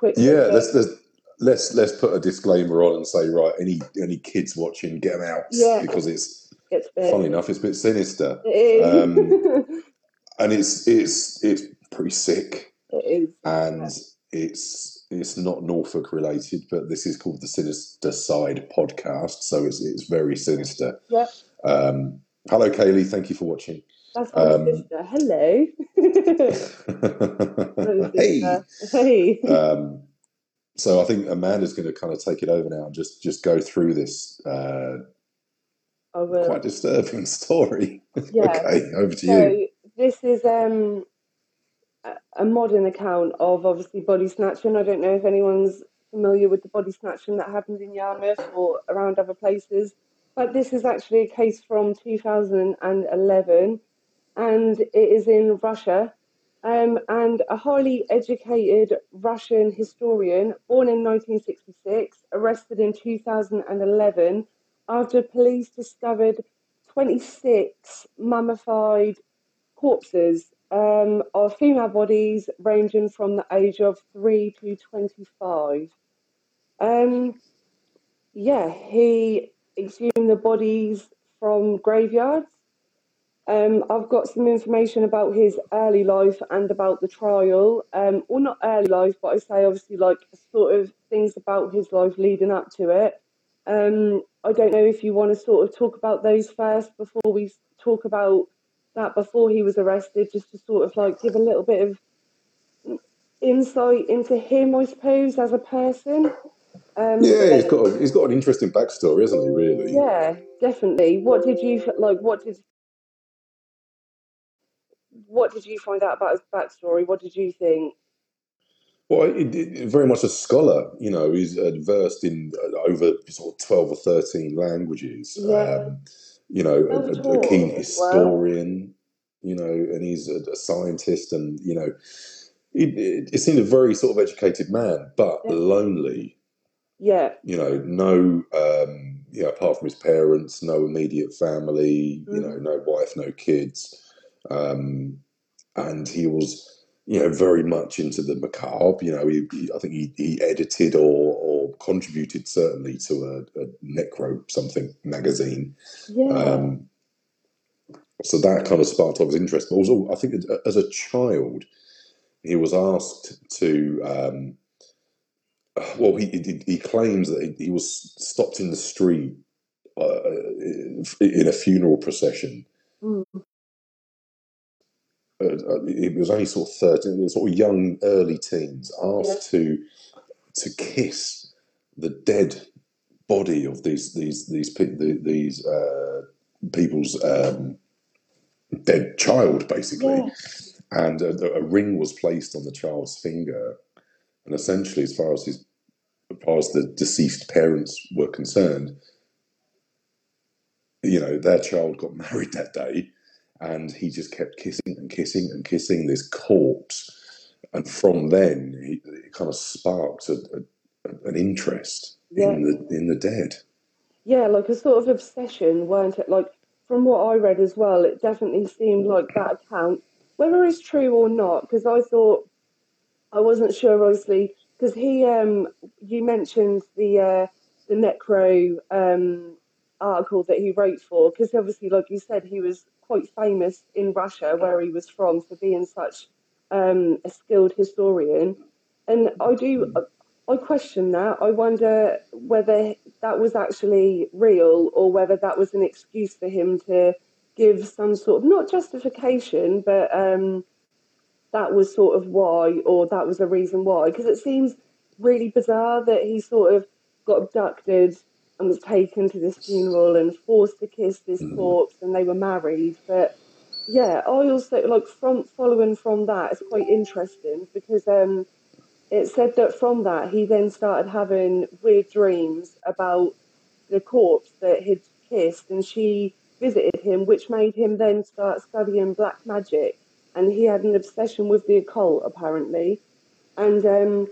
quick. Yeah, let's, let's let's let's put a disclaimer on and say right, any any kids watching, get them out Yeah. because it's It's bit- funny enough, it's a bit sinister, It is. Um, and it's it's it's pretty sick, it is. and it's it's not Norfolk related, but this is called the Sinister Side podcast, so it's it's very sinister. Yep. Um, hello, Kaylee. Thank you for watching. That's my Um, sister. Hello. Hey. Hey. Um, so I think Amanda's going to kind of take it over now and just just go through this uh, quite disturbing story. Yeah. okay, over to So you. this is um a- a modern account of obviously body snatching. I don't know if anyone's familiar with the body snatching that happened in Yarmouth or around other places, but this is actually a case from 2011, and it is in Russia. Um, and a highly educated Russian historian, born in 1966, arrested in 2011 after police discovered 26 mummified corpses um, of female bodies ranging from the age of 3 to 25. Um, yeah, he exhumed the bodies from graveyards. Um, I've got some information about his early life and about the trial. Um, well, not early life, but I say obviously like sort of things about his life leading up to it. Um, I don't know if you want to sort of talk about those first before we talk about that before he was arrested, just to sort of like give a little bit of insight into him, I suppose, as a person. Um, Yeah, he's got a, he's got an interesting backstory, hasn't he? Really. yeah, definitely. What did you like? What did what did you find out about his backstory? What did you think? Well, it, it, very much a scholar. You know, he's versed in uh, over sort of twelve or thirteen languages. Yeah. Um, you know, a, a, keen historian. You know, and he's a, a scientist, and you know, it, it, seemed a very sort of educated man, but Yeah. lonely. Yeah, You know, no, um, you know, apart from his parents, no immediate family. You Mm. know, no wife, no kids, um, and he was you know, very much into the macabre. You know, he, he, I think he, he edited or, or contributed certainly to a, a necro something magazine. yeah, Um, so that kind of sparked off his interest. But also, I think as a child, he was asked to. Um, well, he, he he claims that he, was stopped in the street uh, in a funeral procession Mm. Uh, it was only sort of 13, sort of young, early teens, asked to to kiss the dead body of these these these these uh, people's um, dead child, basically, yeah, and a, a ring was placed on the child's finger, and essentially, as far as his as far as the deceased parents were concerned, you know, their child got married that day, and he just kept kissing and kissing and kissing this corpse, and from then he, it kind of sparked a, a, an interest yeah. in the in the dead. Yeah, like a sort of obsession, weren't it? Like from what I read as well, it definitely seemed like that account, whether it's true or not, because I thought I wasn't sure, obviously, because he, um, you mentioned the uh, the Necro um, article that he wrote for, because obviously, like you said, he was quite famous in Russia, where he was from, for being such um, a skilled historian. And I do, I question that. I wonder whether that was actually real or whether that was an excuse for him to give some sort of not justification, but um, that was sort of why, or that was a reason why. Because it seems really bizarre that he sort of got abducted and was taken to this funeral and forced to kiss this Mm. corpse, and they were married. But yeah, I also like from following from that. It's quite interesting because um, it said that from that he then started having weird dreams about the corpse that he'd kissed, and she visited him, which made him then start studying black magic. And he had an obsession with the occult, apparently. And um,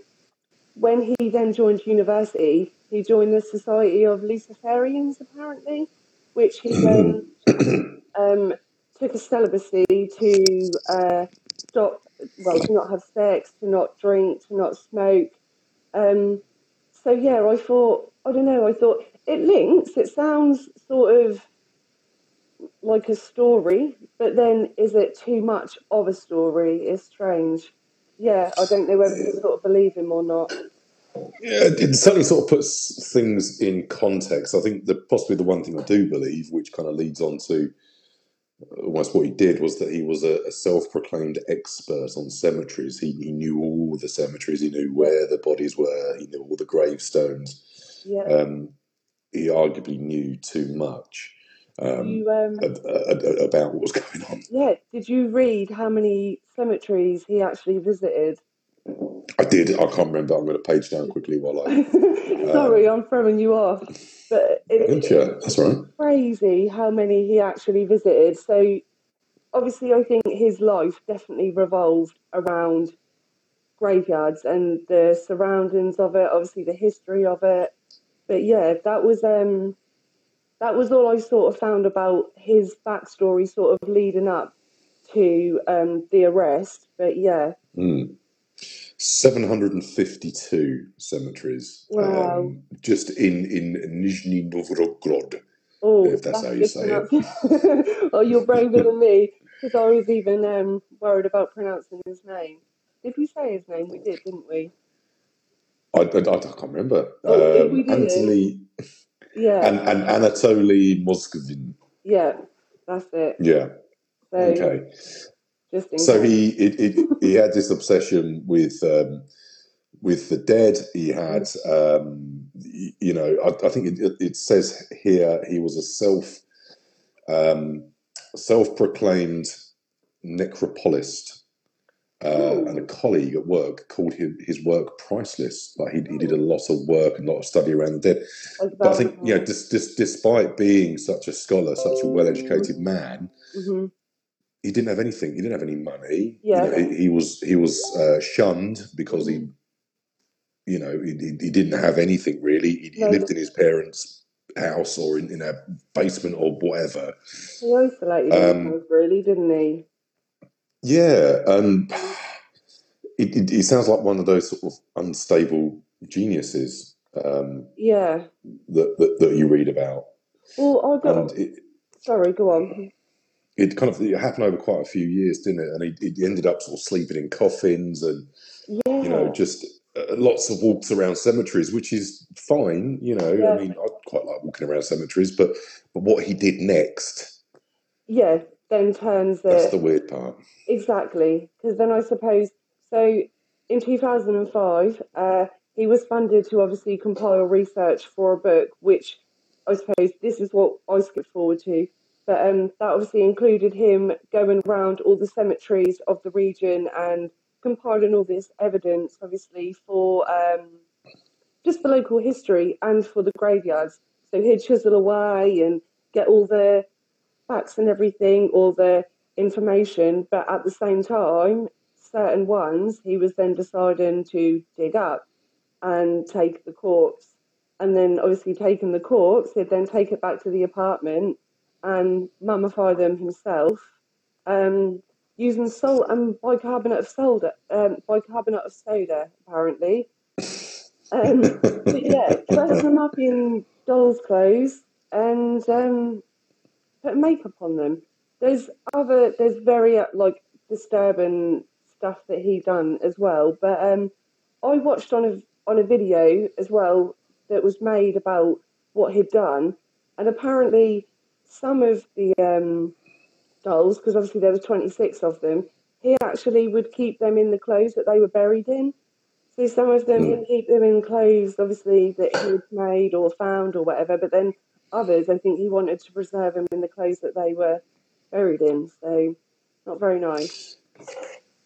when he then joined university, he joined the Society of Luciferians, apparently, which he then um, took a celibacy to uh, stop, well, to not have sex, to not drink, to not smoke, Um, so yeah, I thought I don't know. I thought it links. It sounds sort of like a story, but then is it too much of a story? It's strange. Yeah, I don't know whether to sort of believe him or not. Yeah, it certainly sort of puts things in context. I think that possibly the one thing I do believe, which kind of leads on to almost what he did, was that he was a, a self-proclaimed expert on cemeteries. He, he knew all the cemeteries. He knew where the bodies were. He knew all the gravestones. Yeah. Um, he arguably knew too much um, you um, ab- ab- about what was going on. yeah. Did you read how many cemeteries he actually visited? I did. I can't remember. I'm going to page down quickly while I. Sorry, I'm throwing you off, but it, you. That's right. crazy how many he actually visited. So, obviously, I think his life definitely revolved around graveyards and the surroundings of it. Obviously, the history of it. But yeah, that was um, that was all I sort of found about his backstory, sort of leading up to um, the arrest. But yeah, Mm. 752 cemeteries. Wow. Um, just in, in Nizhny Novgorod. oh, If that's how you say it. oh, you're braver than me because I was even um, worried about pronouncing his name. Did we say his name? We did, didn't we? I, I, I can't remember. Oh, Um, Anthony Yeah, and, and Anatoly Moskvin. yeah, that's it. Yeah. So Okay. just So case. he it, it, he had this obsession with um, with the dead. He had um, you know I, I think it, it, it says here he was a self um, self proclaimed necropolist. Uh, and a colleague at work called him, his work priceless. Like he, he did a lot of work and a lot of study around the dead. like But I think you know, dis, dis, despite being such a scholar, such a well-educated man, hmm he didn't have anything. He didn't have any money. Yeah. You know, he, he was he was uh, shunned because he, you know, he, he, didn't have anything really. He, he No. lived in his parents' house or in, in a basement or whatever. He isolated Um, himself, really, didn't he? Yeah, and it, it, it sounds like one of those sort of unstable geniuses um, Yeah. that, that that you read about, Well, I got. it, Sorry, go on. it kind of it happened over quite a few years, didn't it? And he, he ended up sort of sleeping in coffins and Yeah. you know just uh, lots of walks around cemeteries, which is fine. You know, Yeah. I mean, I quite like walking around cemeteries, but but what he did next, yeah. Then turns that's the weird part. exactly because then I suppose so. In two thousand and five, uh, he was funded to obviously compile research for a book, which I suppose this is what I skipped forward to. But um, that obviously included him going around all the cemeteries of the region and compiling all this evidence, obviously, for um, just the local history and for the graveyards. So he'd chisel away and get all the facts and everything, all the information, but at the same time, certain ones he was then deciding to dig up and take the corpse. And then obviously taking the corpse, he'd then take it back to the apartment and mummify them himself, um, using salt and bicarbonate of soda, um, bicarbonate of soda, apparently. Um, but yeah, dress them up in doll's clothes and um, put makeup on them. There's other, there's very like disturbing stuff that he done as well. But um, I watched on a on a video as well that was made about what he'd done, and apparently some of the um, dolls, because obviously there were 26 of them, he actually would keep them in the clothes that they were buried in. So some of them he'd keep them in clothes, obviously that he had made or found or whatever. But then others, I think he wanted to preserve them in the clothes that they were buried in. So not very nice.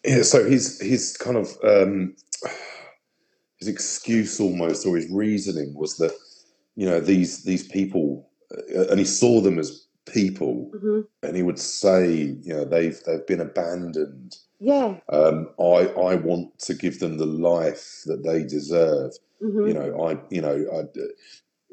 Yeah, so his his kind of um, his excuse almost or his reasoning was that you know these these people uh, and he saw them as people hmm and he would say you know they've they've been abandoned. Yeah. um, I I want to give them the life that they deserve. Hmm you know I you know I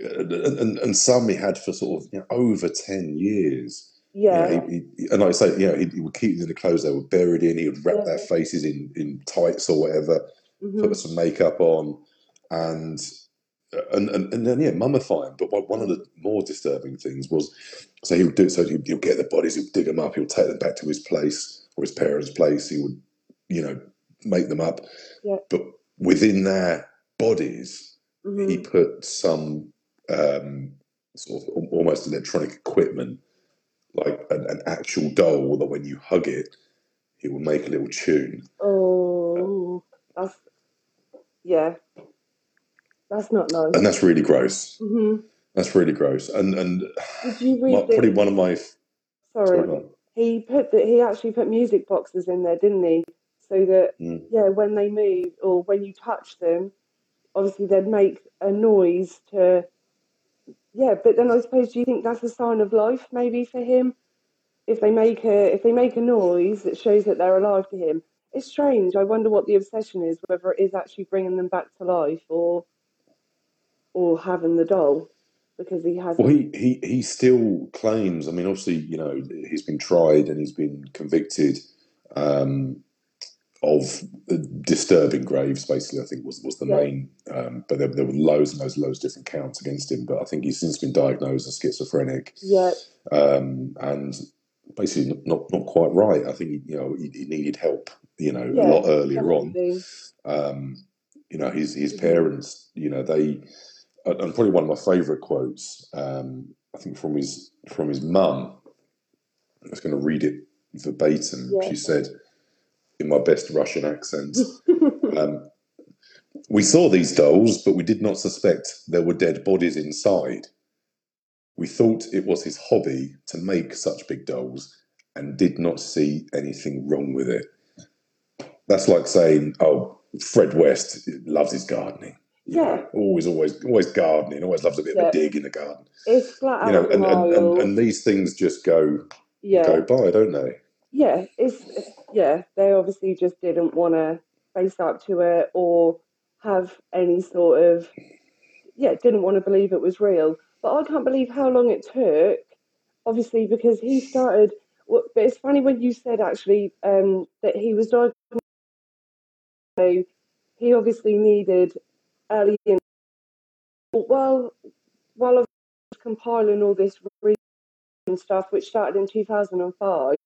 and, and, and some he had for sort of you know, over 10 years Yeah. you know, he, he, and like I say, you know, he, he would keep them in the clothes they were buried in. He would wrap Yeah. their faces in, in tights or whatever, hmm put some makeup on, and and, and, and then yeah, mummify mummifying. But one- of the more disturbing things was, so he would do it so. He'll, get the bodies, he'll dig them up, he'll take them back to his place or his parents' place. He would, you know, make them up. Yeah. But within their bodies, hmm he put some um, sort of almost electronic equipment, like an, an actual doll that when you hug it, it will make a little tune. Oh, that's yeah, that's not nice. And that's really gross. hmm That's really gross. And and Did you my, read probably one of my Sorry, sorry, he put that he actually put music boxes in there, didn't he? So that Mm. yeah, when they move or when you touch them, obviously they'd make a noise to yeah. But then I suppose do you think that's a sign of life maybe for him? If they make a if they make a noise that shows that they're alive to him, it's strange. I wonder what the obsession is, whether it is actually bringing them back to life or or having the doll because he has Well, he, he he still claims. I mean, obviously, you know, he's been tried and he's been convicted um, of disturbing graves. Basically, I think was was the Yeah. main. Um, but there, there were loads and loads and loads of different counts against him. But I think he's since been diagnosed as schizophrenic yeah um, and basically not, not quite right. I think he, you know he, he needed help. You know, yeah a lot earlier on. Um, you know, his his Mhm. parents. You know, they and and probably one of my favourite quotes. Um, I think from his from his mum. I was going to read it verbatim. Yeah. She said, in my best Russian accent, um, "We saw these dolls, but we did not suspect there were dead bodies inside. We thought it was his hobby to make such big dolls, and did not see anything wrong with it." That's like saying, "Oh, Fred West loves his gardening." You know, Yeah. always, always, always gardening. Always loves a bit of a dig in the garden. It's flat You know, out and, and, and, and these things just go yeah, go by, don't they? yeah, it's yeah. They obviously just didn't want to face up to it or have any sort of yeah, didn't want to believe it was real. But I can't believe how long it took. Obviously, because he started. But it's funny when you said actually um, that he was diagnosed. So he obviously needed early. in- Well, while I was compiling all this and stuff, which started in 2005,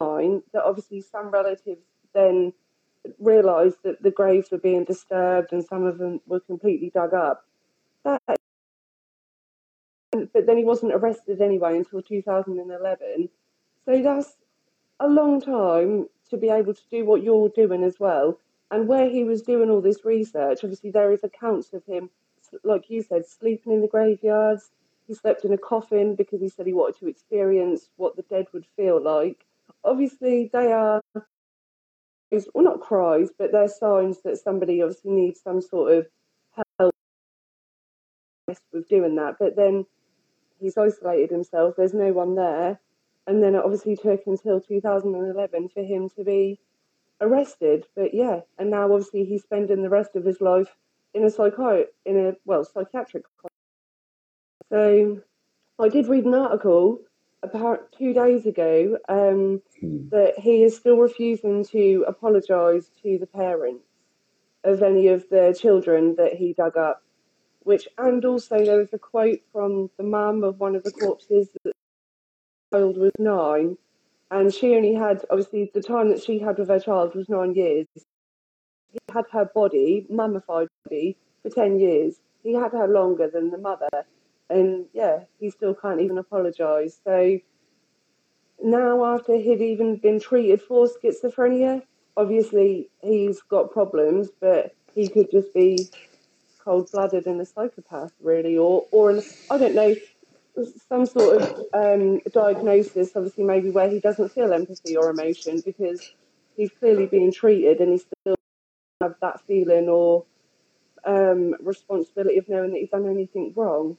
that obviously some relatives then realised that the graves were being disturbed and some of them were completely dug up. That, but then he wasn't arrested anyway until 2011. So that's a long time to be able to do what you're doing as well. And where he was doing all this research, obviously there is accounts of him, like you said, sleeping in the graveyards. He slept in a coffin because he said he wanted to experience what the dead would feel like. Obviously, they are, well, not cries, but they're signs that somebody obviously needs some sort of help with doing that. But then he's isolated himself, there's no one there. And then it obviously took until 2011 for him to be arrested. But yeah, and now obviously he's spending the rest of his life in a psychi- in a well psychiatric. So I did read an article about two days ago um, Hmm. that he is still refusing to apologise to the parents of any of the children that he dug up. Which and also there was a quote from the mum of one of the corpses that the child was nine, and she only had obviously the time that she had with her child was nine years. He had her body, mummified body, for ten years. He had her longer than the mother, and yeah, he still can't even apologise. So now, after he'd even been treated for schizophrenia, obviously he's got problems, but he could just be cold-blooded and a psychopath, really, or or an, I don't know, some sort of um, diagnosis. Obviously, maybe where he doesn't feel empathy or emotion because he's clearly being treated and he still have that feeling or um, responsibility of knowing that he's done anything wrong.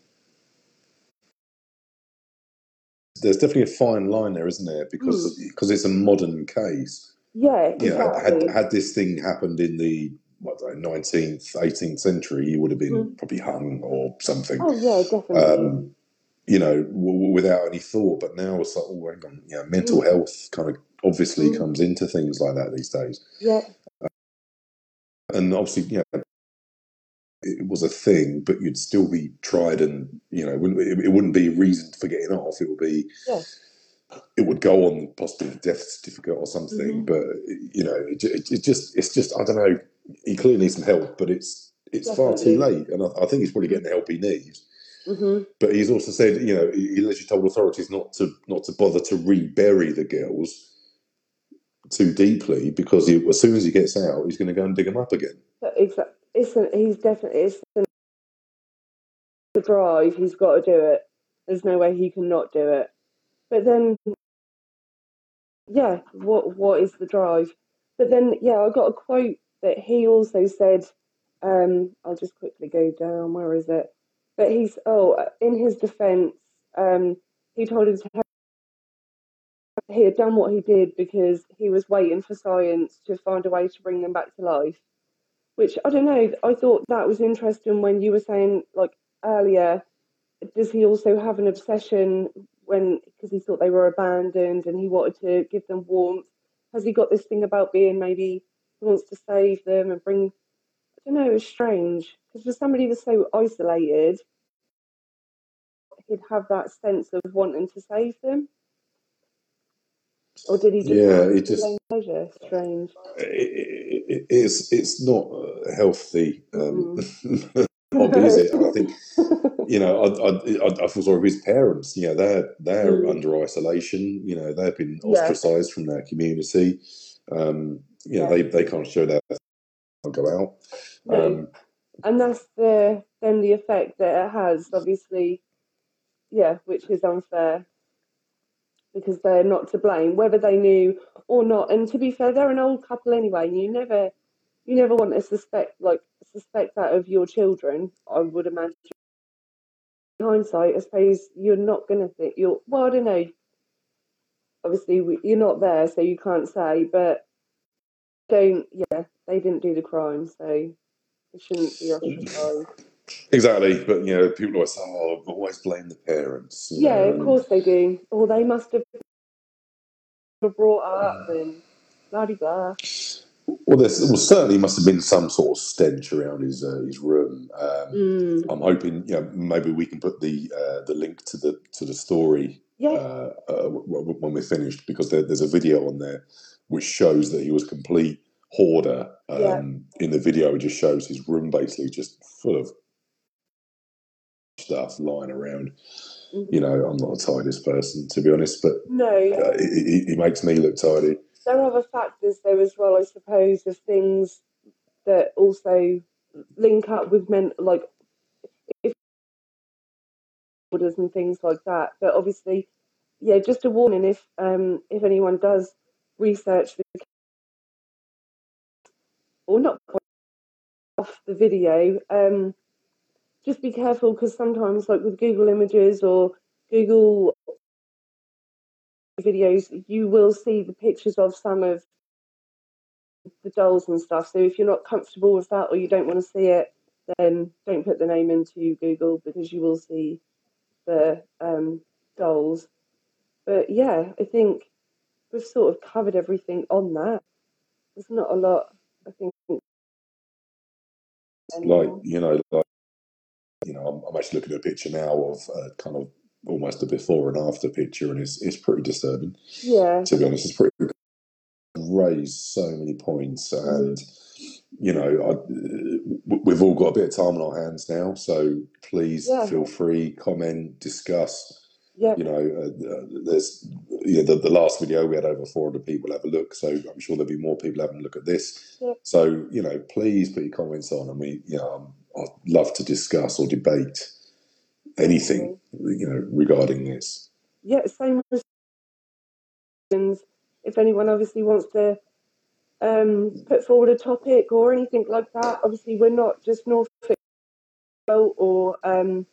There's definitely a fine line there, isn't there? Because because it's a modern case. Yeah, You know, had had this thing happened in the what nineteenth, eighteenth century, he would have been Mhm. probably hung or something. oh yeah, definitely. Um, you know, w- without any thought. But now it's like, oh, hang on, you know, mental health kind of obviously Mm. comes into things like that these days. yeah, and obviously, you know, it was a thing, but you'd still be tried, and you know, it, it wouldn't be a reason for getting off. It would be, Yeah. it would go on possibly a death certificate or something. Mhm. But you know, it, it, it just, it's just, I don't know. He clearly needs some help, but it's it's far too late, and I, I think he's probably getting the help he needs. hmm But he's also said, you know, he he literally told authorities not to not to bother to rebury the girls too deeply because he, as soon as he gets out, he's going to go and dig them up again. Exactly, it's an, he's definitely it's the drive. He's got to do it. There's no way he can not do it. But then, yeah, what what is the drive? But then, yeah, I got a quote that he also said. Um, I'll just quickly go down. Where is it? But he's oh, in his defence, um, he told his he had done what he did because he was waiting for science to find a way to bring them back to life. Which I don't know. I thought that was interesting when you were saying like earlier. Does he also have an obsession when because he thought they were abandoned and he wanted to give them warmth? Has he got this thing about being maybe he wants to save them and bring? I don't know. It's strange because for somebody that's so isolated, he'd have that sense of wanting to save them. Or did he just Yeah, it just pleasure? Strange. it, it, it's it's not healthy um, Mm. hobby, is it? And I think you know, I, I, I, feel sorry for his parents. You know, they're they're Mm. under isolation. You know, they've been Yeah. ostracised from their community. Um, you know, Yeah. they they can't show their can't go out. No. Um, and that's the then the effect that it has obviously yeah which is unfair because they're not to blame whether they knew or not. And to be fair they're an old couple anyway you never you never want to suspect like suspect that of your children i would imagine. In hindsight i suppose you're not going to think you're well i don't know. Obviously you're not there so you can't say but don't yeah they didn't do the crime so it shouldn't be ostracized exactly, but you know, people always say, "Oh, always blame the parents." Yeah, know, of course they do. Or they must have brought up and blah blah. Well, there well, certainly must have been some sort of stench around his uh, his room. Um, Mm. I'm hoping, you know, maybe we can put the uh, the link to the to the story Yeah, uh, uh, when we're finished because there, there's a video on there which shows that he was complete hoarder. Um, Yeah. In the video, it just shows his room basically just full of stuff lying around. mhm. You know, I'm not a tidiest person to be honest, but no, uh, he makes me look tidy. there are other factors though as well, I suppose, of things that also link up with men, like if orders and things like that. But obviously, yeah, just a warning if um if anyone does research the or not off the video, um, just be careful because sometimes, like with Google Images or Google videos, you will see the pictures of some of the dolls and stuff. So if you're not comfortable with that or you don't want to see it, then don't put the name into Google because you will see the um, dolls. But yeah, I think we've sort of covered everything on that. There's not a lot, I think. Like you know, like you know, I'm, I'm actually looking at a picture now of uh, kind of almost a before and after picture, and it's it's pretty disturbing. yeah, To be honest, it's pretty raised so many points, and you know, I, w- we've all got a bit of time on our hands now, so please Yeah. feel free, comment, discuss. yeah, You know, uh, uh, there's you know, the, the last video we had over 400 people have a look, so I'm sure there'll be more people having a look at this. Yeah. So you know, please put your comments on, and we, you know, I'd love to discuss or debate anything, you know, regarding this. yeah. Same questions. If anyone obviously wants to um, put forward a topic or anything like that, obviously we're not just Norfolk or um,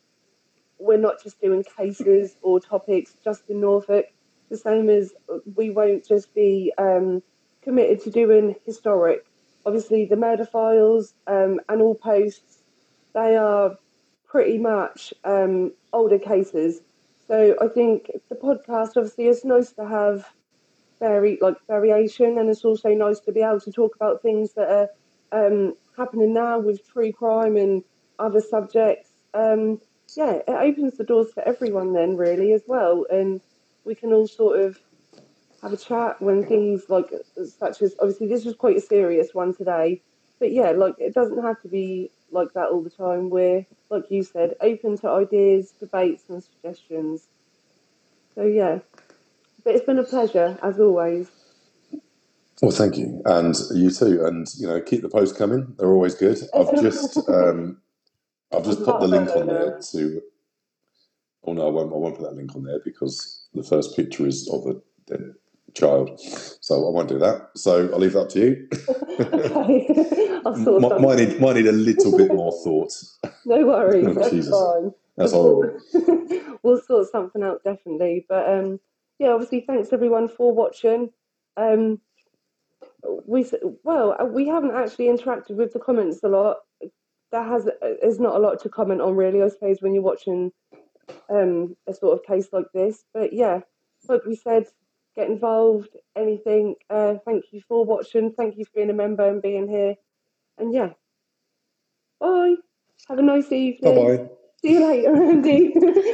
we're not just doing cases or topics just in Norfolk. The same as we won't just be um, committed to doing historic. Obviously, the murder files um, and all posts, they are pretty much um, older cases. So I think the podcast, obviously, it's nice to have vari- like variation, and it's also nice to be able to talk about things that are um, happening now with true crime and other subjects, um, yeah, it opens the doors for everyone then, really, as well. And we can all sort of have a chat when things like such as obviously this was quite a serious one today, but yeah, like it doesn't have to be like that all the time. We're like you said, open to ideas, debates, and suggestions. So yeah, but it's been a pleasure as always. Well, thank you, and you too, and you know, keep the posts coming. They're always good. I've just, um, I've just put the link on there to. Oh no, I won't. I won't put that link on there because the first picture is of a dead child, so I won't do that. So I'll leave that to you. okay, I'll sort might, might need might need a little bit more thought. No worries, Oh, that's Jesus. fine. That's horrible. we'll sort something out definitely. But um, yeah, obviously, thanks everyone for watching. Um, we well, uh, we haven't actually interacted with the comments a lot. There has is not a lot to comment on really, I suppose, when you're watching um a sort of case like this. But yeah, like we said, get involved. Anything. Uh, thank you for watching. Thank you for being a member and being here. And yeah, bye. Have a nice evening. Bye bye. See you later, Andy.